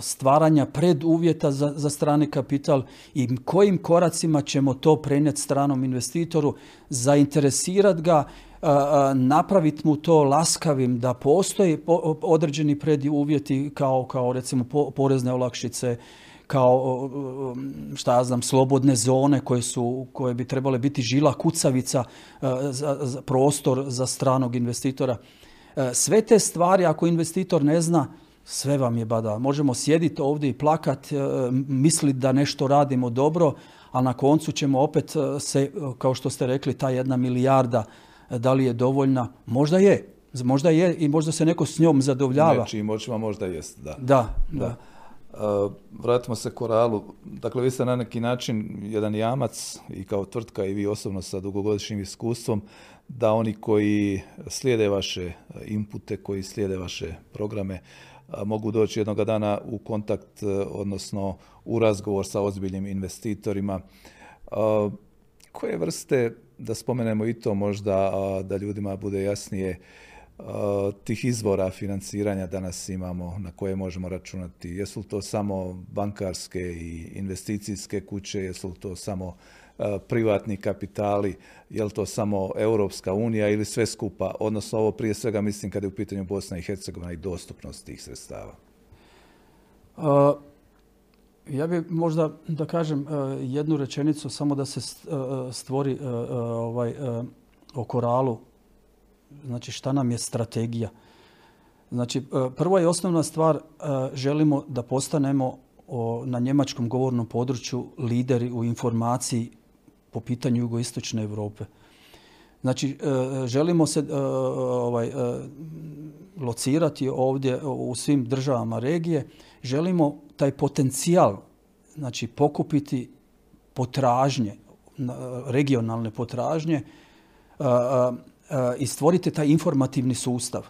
stvaranja preduvjeta za, za strani kapital i kojim koracima ćemo to prenijeti stranom investitoru, zainteresirati ga, napraviti mu to laskavim da postoji određeni preduvjeti kao, kao recimo porezne olakšice, kao šta ja znam, slobodne zone koje, su, koje bi trebale biti žila kucavica za, za prostor za stranog investitora. Sve te stvari ako investitor ne zna, sve vam je bada. Možemo sjediti ovdje i plakat, e, misliti da nešto radimo dobro, a na koncu ćemo opet e, se, kao što ste rekli, ta jedna milijarda, da li je dovoljna? Možda je. Možda je i možda se neko s njom zadovoljava. Nečim očima možda jest, da. Da, da. vratimo se koralu. Dakle, vi ste na neki način jedan jamac i kao tvrtka i vi osobno sa dugogodišnjim iskustvom da oni koji slijede vaše inpute, koji slijede vaše programe, mogu doći jednoga dana u kontakt, e, odnosno u razgovor sa ozbiljnim investitorima. Koje vrste, da spomenemo i to možda, da ljudima bude jasnije, tih izvora financiranja danas imamo na koje možemo računati? Jesu li to samo bankarske i investicijske kuće, jesu li to samo privatni kapitali, je li to samo Europska unija ili sve skupa, odnosno ovo prije svega mislim kada je u pitanju Bosna i Hercegovina i dostupnost tih sredstava? Ja bih možda da kažem uh, jednu rečenicu samo da se stvori ovaj, o koralu. Znači šta nam je strategija? Znači prva i osnovna stvar želimo da postanemo na njemačkom govornom području lideri u informaciji po pitanju jugoistočne Europe. Znači, e, želimo se e, ovaj, e, locirati ovdje u svim državama regije. Želimo taj potencijal znači, pokupiti potražnje, regionalne potražnje i stvoriti taj informativni sustav.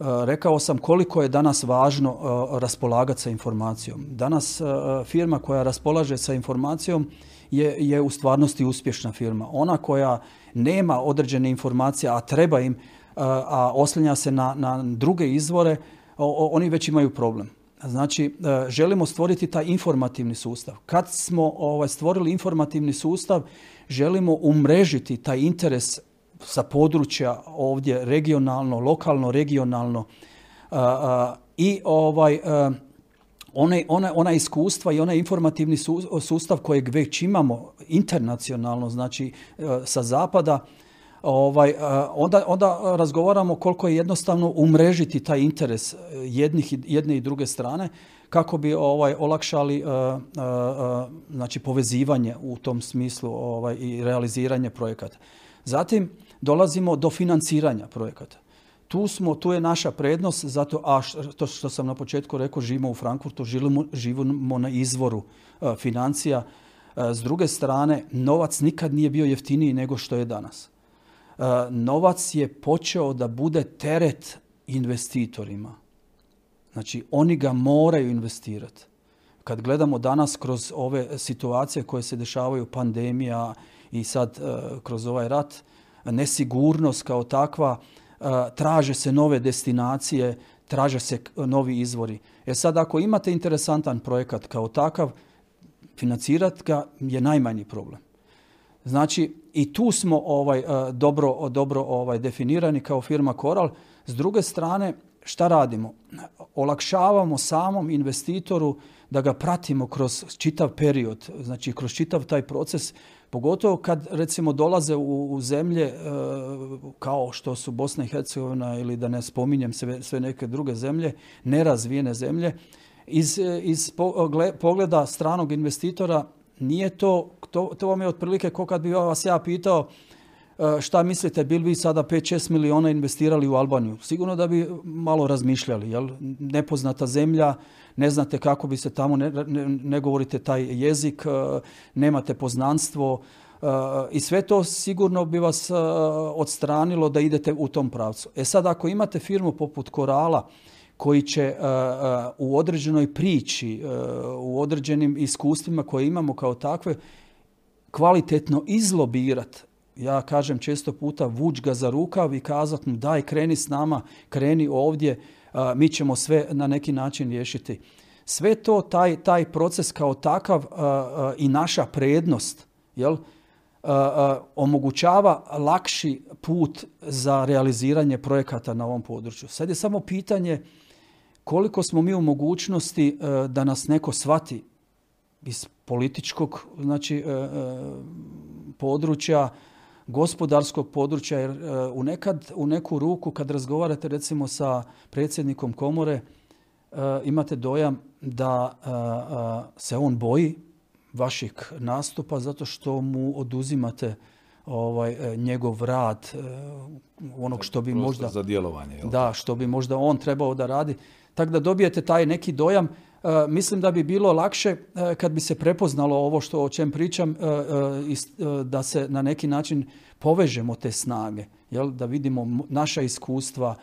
Rekao sam koliko je danas važno raspolagati sa informacijom. Danas firma koja raspolaže sa informacijom je, je u stvarnosti uspješna firma. Ona koja nema određene informacije, a treba im, a oslanja se na, na druge izvore, oni već imaju problem. Znači, e, želimo stvoriti taj informativni sustav. Kad smo ovaj, stvorili informativni sustav, želimo umrežiti taj interes sa područja ovdje regionalno, lokalno, regionalno i ovaj e, one, ona, ona iskustva i onaj informativni sustav kojeg već imamo internacionalno, znači e, sa zapada, ovaj, e, onda, onda razgovaramo koliko je jednostavno umrežiti taj interes e, jednih, jedne i druge strane kako bi ovaj, olakšali znači, povezivanje u tom smislu ovaj, i realiziranje projekata. Zatim dolazimo do financiranja projekata tu smo, tu je naša prednost, zato, a to što sam na početku rekao, živimo u Frankfurtu, živimo, živimo na izvoru e, financija. E, s druge strane, novac nikad nije bio jeftiniji nego što je danas. E, novac je počeo da bude teret investitorima. Znači, oni ga moraju investirati. Kad gledamo danas kroz ove situacije koje se dešavaju, pandemija i sad kroz ovaj rat, nesigurnost kao takva, traže se nove destinacije, traže se novi izvori. E sad ako imate interesantan projekat kao takav, financirati ga je najmanji problem. Znači i tu smo ovaj dobro, dobro ovaj definirani kao firma Koral. S druge strane, šta radimo? Olakšavamo samom investitoru da ga pratimo kroz čitav period, znači kroz čitav taj proces Pogotovo kad recimo dolaze u, zemlje e, kao što su Bosna i Hercegovina ili da ne spominjem sve, sve neke druge zemlje, nerazvijene zemlje, iz, iz pogleda stranog investitora nije to, to, to vam je otprilike kao kad bi vas ja pitao e, šta mislite, bi li vi sada 5-6 miliona investirali u Albaniju? Sigurno da bi malo razmišljali, jel? Nepoznata zemlja, ne znate kako bi se tamo, ne, ne, govorite taj jezik, e, nemate poznanstvo e, i sve to sigurno bi vas odstranilo da idete u tom pravcu. E sad ako imate firmu poput Korala koji će u određenoj priči, u određenim iskustvima koje imamo kao takve, kvalitetno izlobirati ja kažem često puta, vuć ga za rukav i kazat mu daj kreni s nama, kreni ovdje, mi ćemo sve na neki način riješiti. Sve to, taj, taj proces kao takav i naša prednost, jel, omogućava lakši put za realiziranje projekata na ovom području. Sad je samo pitanje koliko smo mi u mogućnosti da nas neko shvati iz političkog znači, e, e, područja, gospodarskog područja, jer e, u, nekad, u neku ruku kad razgovarate recimo sa predsjednikom komore, imate dojam da se on boji vaših nastupa zato što mu oduzimate ovaj, njegov rad, onog što bi možda... Za djelovanje. Da, što bi možda on trebao da radi. Tako da dobijete taj neki dojam E, mislim da bi bilo lakše e, kad bi se prepoznalo ovo što o čem pričam e, da se na neki način povežemo te snage, jel? da vidimo naša iskustva,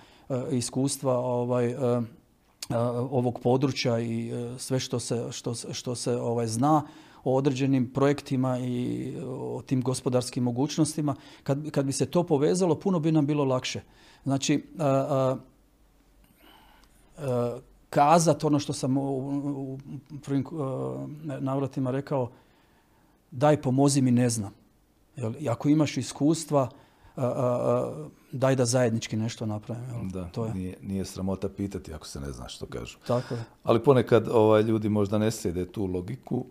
iskustva ovaj, ovog područja i sve što se, što, što se ovaj, zna o određenim projektima i o tim gospodarskim mogućnostima. Kad, kad bi se to povezalo, puno bi nam bilo lakše. Znači, kazati ono što sam u prvim navratima rekao, daj pomozi mi ne znam. I ako imaš iskustva, daj da zajednički nešto napravimo. Da, to je. Nije, nije, sramota pitati ako se ne zna što kažu. Tako je. Ali ponekad ovaj, ljudi možda ne slijede tu logiku.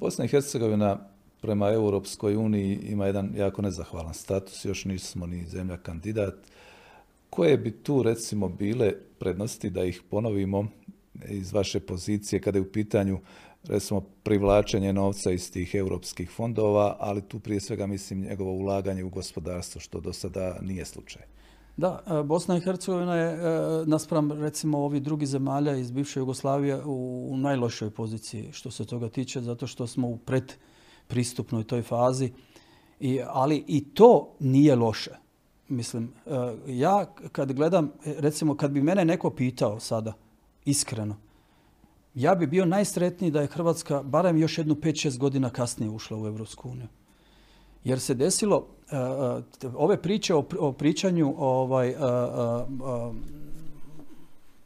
Bosna i Hercegovina prema Europskoj uniji ima jedan jako nezahvalan status, još nismo ni zemlja kandidat. Koje bi tu recimo bile prednosti da ih ponovimo iz vaše pozicije kada je u pitanju recimo privlačenje novca iz tih europskih fondova, ali tu prije svega mislim njegovo ulaganje u gospodarstvo što do sada nije slučaj. Da, e, Bosna i Hercegovina je e, naspram recimo ovih drugih zemalja iz bivše Jugoslavije u, najlošoj poziciji što se toga tiče zato što smo u predpristupnoj toj fazi. I, ali i to nije loše. Mislim, e, ja kad gledam, recimo kad bi mene neko pitao sada, iskreno, ja bi bio najsretniji da je Hrvatska barem još jednu 5-6 godina kasnije ušla u Europsku uniju. Jer se desilo, e, e, ove priče o, pričanju ovaj,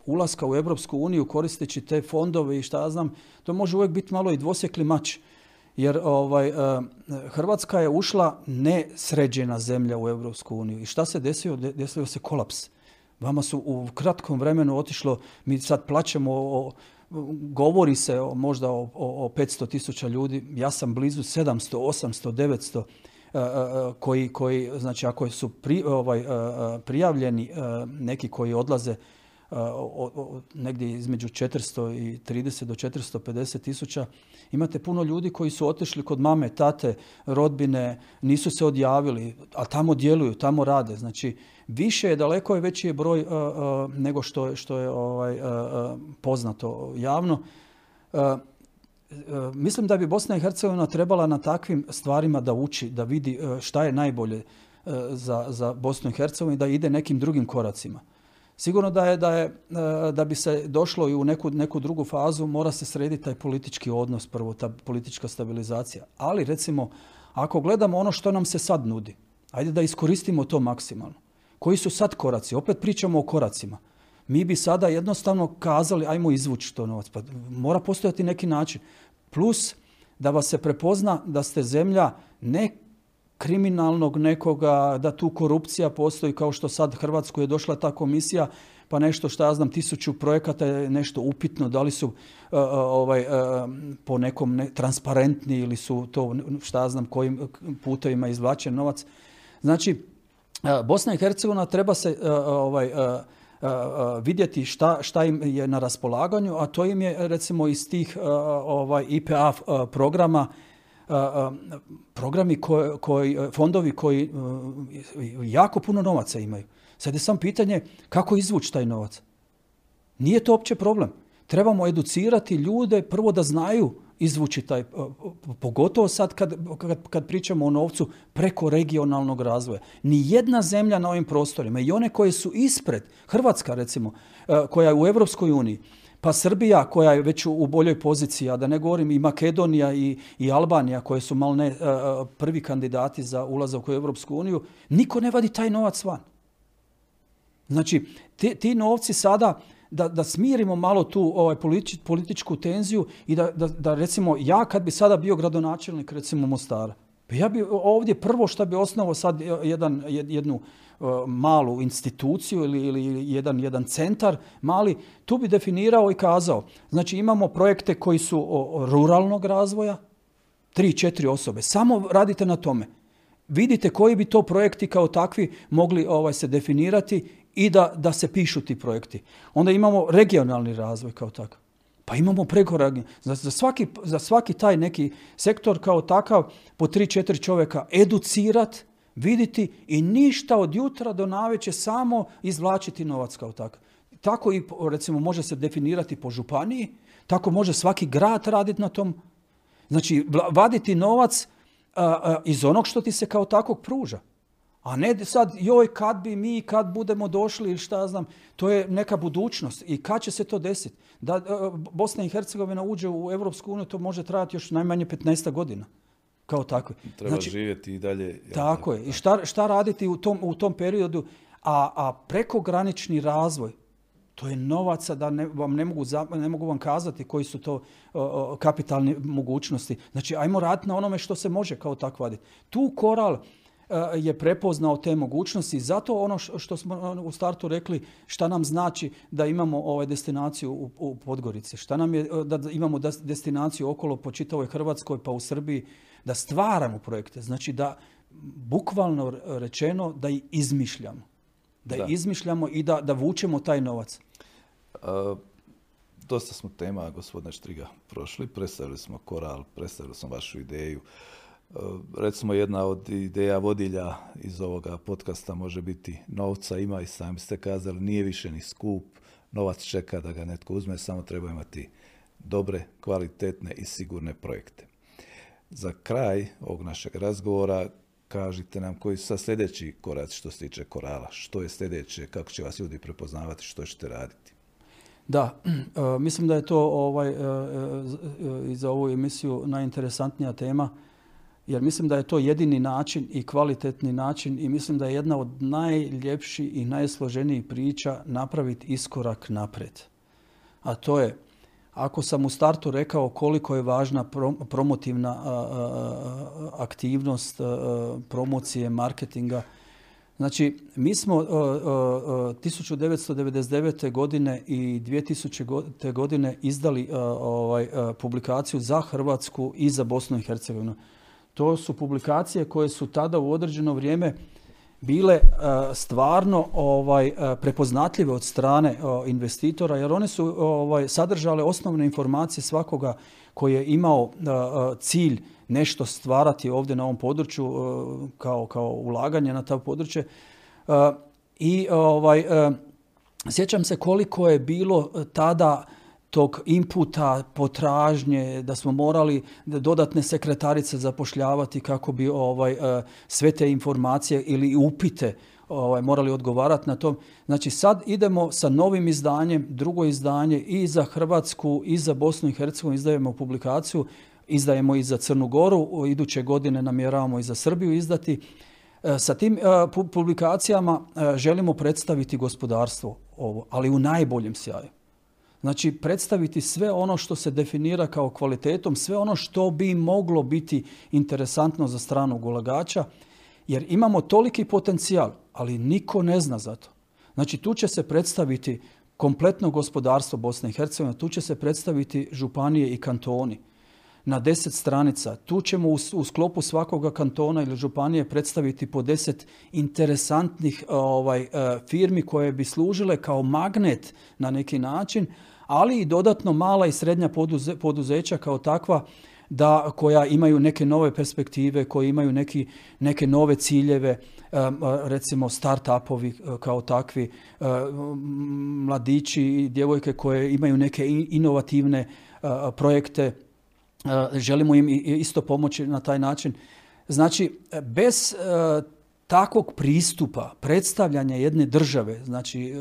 ulaska u Europsku uniju koristeći te fondove i šta ja znam, to može uvijek biti malo i dvosjekli mač. Jer ovaj, Hrvatska je ušla nesređena zemlja u Europsku uniju. I šta se desilo? Desio se kolaps. Vama su u kratkom vremenu otišlo, mi sad plaćemo o, govori se o, možda o, o 500 tisuća ljudi, ja sam blizu 700, 800, 900 koji, koji znači ako su pri, ovaj, eh, prijavljeni eh, neki koji odlaze negdje između 430 i 30 do 450 tisuća. Imate puno ljudi koji su otišli kod mame, tate, rodbine, nisu se odjavili, a tamo djeluju, tamo rade. Znači, više je, daleko je veći broj nego što, je, što je ovaj, poznato javno. mislim da bi Bosna i Hercegovina trebala na takvim stvarima da uči, da vidi šta je najbolje za, za Bosnu i Hercegovinu da ide nekim drugim koracima. Sigurno da je, da je e, da bi se došlo i u neku, neku drugu fazu mora se srediti taj politički odnos prvo, ta politička stabilizacija. Ali recimo ako gledamo ono što nam se sad nudi, ajde da iskoristimo to maksimalno. Koji su sad koraci? Opet pričamo o koracima. Mi bi sada jednostavno kazali ajmo izvući to novac. Pa mora postojati neki način. Plus da vas se prepozna da ste zemlja ne kriminalnog nekoga, da tu korupcija postoji kao što sad Hrvatsku je došla ta komisija, pa nešto što ja znam, tisuću projekata je nešto upitno, da li su e, e, ovaj, e, po nekom ne, transparentni ili su to šta ja znam kojim putevima izvlačen novac. Znači, Bosna i Hercegovina treba se ovaj, vidjeti šta, šta im je na raspolaganju, a to im je recimo iz tih ovaj, IPA programa programi koji, fondovi koji jako puno novaca imaju. Sad je sam pitanje kako izvući taj novac. Nije to uopće problem. Trebamo educirati ljude prvo da znaju izvući taj, pogotovo sad kad, kad, kad pričamo o novcu preko regionalnog razvoja. Ni jedna zemlja na ovim prostorima i one koje su ispred, Hrvatska recimo, koja je u Europskoj uniji, pa Srbija koja je već u boljoj poziciji, a da ne govorim i Makedonija i, i Albanija koje su malo ne prvi kandidati za ulazak u Europsku uniju, niko ne vadi taj novac van. Znači, ti, ti novci sada da, da smirimo malo tu ovaj, političku tenziju i da, da, da recimo ja kad bi sada bio gradonačelnik recimo Mostara, ja bi ovdje prvo što bi osnovao sad jedan, jednu e, malu instituciju ili, ili jedan, jedan centar mali, tu bi definirao i kazao. Znači imamo projekte koji su ruralnog razvoja, tri, četiri osobe. Samo radite na tome. Vidite koji bi to projekti kao takvi mogli ovaj, se definirati i da, da se pišu ti projekti. Onda imamo regionalni razvoj kao takav. Pa imamo preko za, za, svaki, za svaki taj neki sektor kao takav po tri, četiri čovjeka educirat, viditi i ništa od jutra do naveće samo izvlačiti novac kao takav. Tako i recimo može se definirati po županiji, tako može svaki grad raditi na tom. Znači vaditi novac iz onog što ti se kao takvog pruža. A ne sad, joj, kad bi mi, kad budemo došli ili šta znam, to je neka budućnost. I kad će se to desiti? Da e, Bosna i Hercegovina uđe u Europsku uniju, to može trajati još najmanje 15 godina. Kao tako. Treba znači, živjeti i dalje. tako je. I šta, šta raditi u tom, u tom periodu? A, a prekogranični razvoj, to je novaca da ne, vam ne mogu, ne mogu vam kazati koji su to kapitalne mogućnosti. Znači, ajmo raditi na onome što se može kao tako vaditi. Tu koral, je prepoznao te mogućnosti. Zato ono što smo ono, u startu rekli, šta nam znači da imamo ovaj destinaciju u, u Podgorici, šta nam je da imamo destinaciju okolo po čitavoj Hrvatskoj pa u Srbiji, da stvaramo projekte. Znači da bukvalno rečeno da i izmišljamo. Da, da. izmišljamo i da, da vučemo taj novac. dosta smo tema, gospodine Štriga, prošli. Predstavili smo koral, predstavili smo vašu ideju. E, recimo jedna od ideja vodilja iz ovoga podcasta može biti novca ima i sami ste kazali nije više ni skup, novac čeka da ga netko uzme, samo treba imati dobre, kvalitetne i sigurne projekte. Za kraj ovog našeg razgovora kažite nam koji su sljedeći korac što se tiče korala, što je sljedeće, kako će vas ljudi prepoznavati, što ćete raditi. Da, <clears throat> e, mislim da je to ovaj, e, i za ovu emisiju najinteresantnija tema jer mislim da je to jedini način i kvalitetni način i mislim da je jedna od najljepših i najsloženijih priča napraviti iskorak napred. A to je, ako sam u startu rekao koliko je važna promotivna aktivnost promocije, marketinga, Znači, mi smo 1999. godine i 2000. godine izdali ovaj, publikaciju za Hrvatsku i za Bosnu i Hercegovinu. To su publikacije koje su tada u određeno vrijeme bile e, stvarno ovaj, e, prepoznatljive od strane e, investitora jer one su ovaj, sadržale osnovne informacije svakoga koji je imao cilj nešto stvarati ovdje na ovom području kao, kao ulaganje na to područje. I ovaj, sjećam se koliko je bilo tada tog inputa, potražnje, da smo morali dodatne sekretarice zapošljavati kako bi ovaj, e, sve te informacije ili upite ovaj, morali odgovarati na to. Znači sad idemo sa novim izdanjem, drugo izdanje i za Hrvatsku i za Bosnu i Hercegovinu izdajemo publikaciju, izdajemo i za Crnu Goru, iduće godine namjeravamo i za Srbiju izdati. E, sa tim e, publikacijama želimo predstaviti gospodarstvo ovo, ali u najboljem sjaju. Znači predstaviti sve ono što se definira kao kvalitetom, sve ono što bi moglo biti interesantno za stranog ulagača, jer imamo toliki potencijal, ali niko ne zna za to. Znači tu će se predstaviti kompletno gospodarstvo Bosne i Hercegovine, tu će se predstaviti županije i kantoni na deset stranica. Tu ćemo u, sklopu svakoga kantona ili županije predstaviti po deset interesantnih ovaj, e, firmi koje bi služile kao magnet na neki način, ali i dodatno mala i srednja poduzeća kao takva da koja imaju neke nove perspektive, koji imaju neki, neke nove ciljeve, recimo start-upovi e, kao takvi, e, mladići i djevojke koje imaju neke inovativne e, projekte, želimo im isto pomoći na taj način. Znači, bez takvog pristupa, predstavljanja jedne države, znači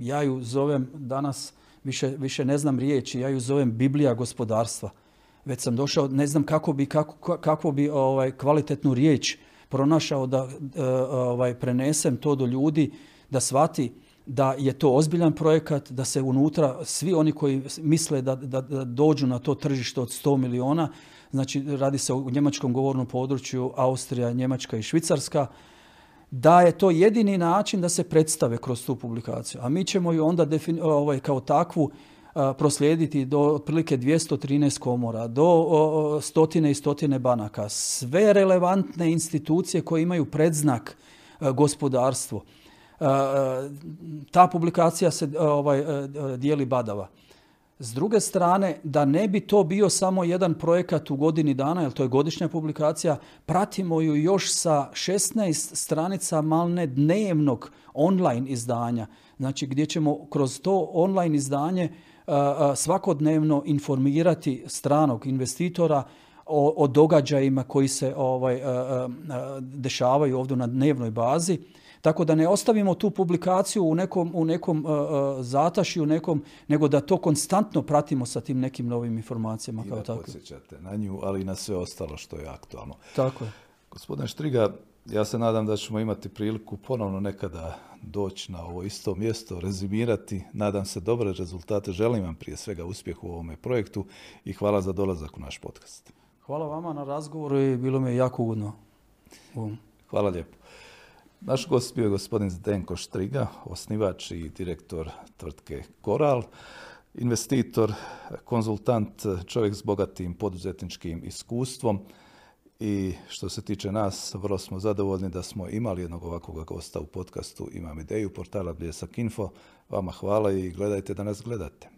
ja ju zovem danas više, više ne znam riječi, ja ju zovem Biblija gospodarstva. Već sam došao, ne znam kako bi, kako, kako bi ovaj, kvalitetnu riječ pronašao da e, ovaj, prenesem to do ljudi, da shvati da je to ozbiljan projekat, da se unutra svi oni koji misle da, da, da dođu na to tržište od 100 miliona, znači radi se o njemačkom govornom području Austrija, Njemačka i Švicarska, da je to jedini način da se predstave kroz tu publikaciju. A mi ćemo ju onda ovaj, kao takvu proslijediti do otprilike 213 komora, do stotine i stotine banaka, sve relevantne institucije koje imaju predznak gospodarstvo. Ta publikacija se ovaj, dijeli badava. S druge strane, da ne bi to bio samo jedan projekat u godini dana, jer to je godišnja publikacija, pratimo ju još sa 16 stranica malne dnevnog online izdanja. Znači gdje ćemo kroz to online izdanje svakodnevno informirati stranog investitora o, o događajima koji se ovaj, dešavaju ovdje na dnevnoj bazi tako da ne ostavimo tu publikaciju u nekom, u nekom uh, uh zatašju, nekom, nego da to konstantno pratimo sa tim nekim novim informacijama. I kao da tako. podsjećate na nju, ali i na sve ostalo što je aktualno. Tako je. Gospodine Štriga, ja se nadam da ćemo imati priliku ponovno nekada doći na ovo isto mjesto, rezimirati. Nadam se dobre rezultate. Želim vam prije svega uspjeh u ovome projektu i hvala za dolazak u naš podcast. Hvala vama na razgovoru i bilo mi je jako ugodno. Hvala lijepo. Naš gost bio je gospodin Zdenko Štriga, osnivač i direktor tvrtke Koral, investitor, konzultant, čovjek s bogatim poduzetničkim iskustvom i što se tiče nas, vrlo smo zadovoljni da smo imali jednog ovakvog gosta u podcastu Imam ideju, portala Bljesak Info. Vama hvala i gledajte da nas gledate.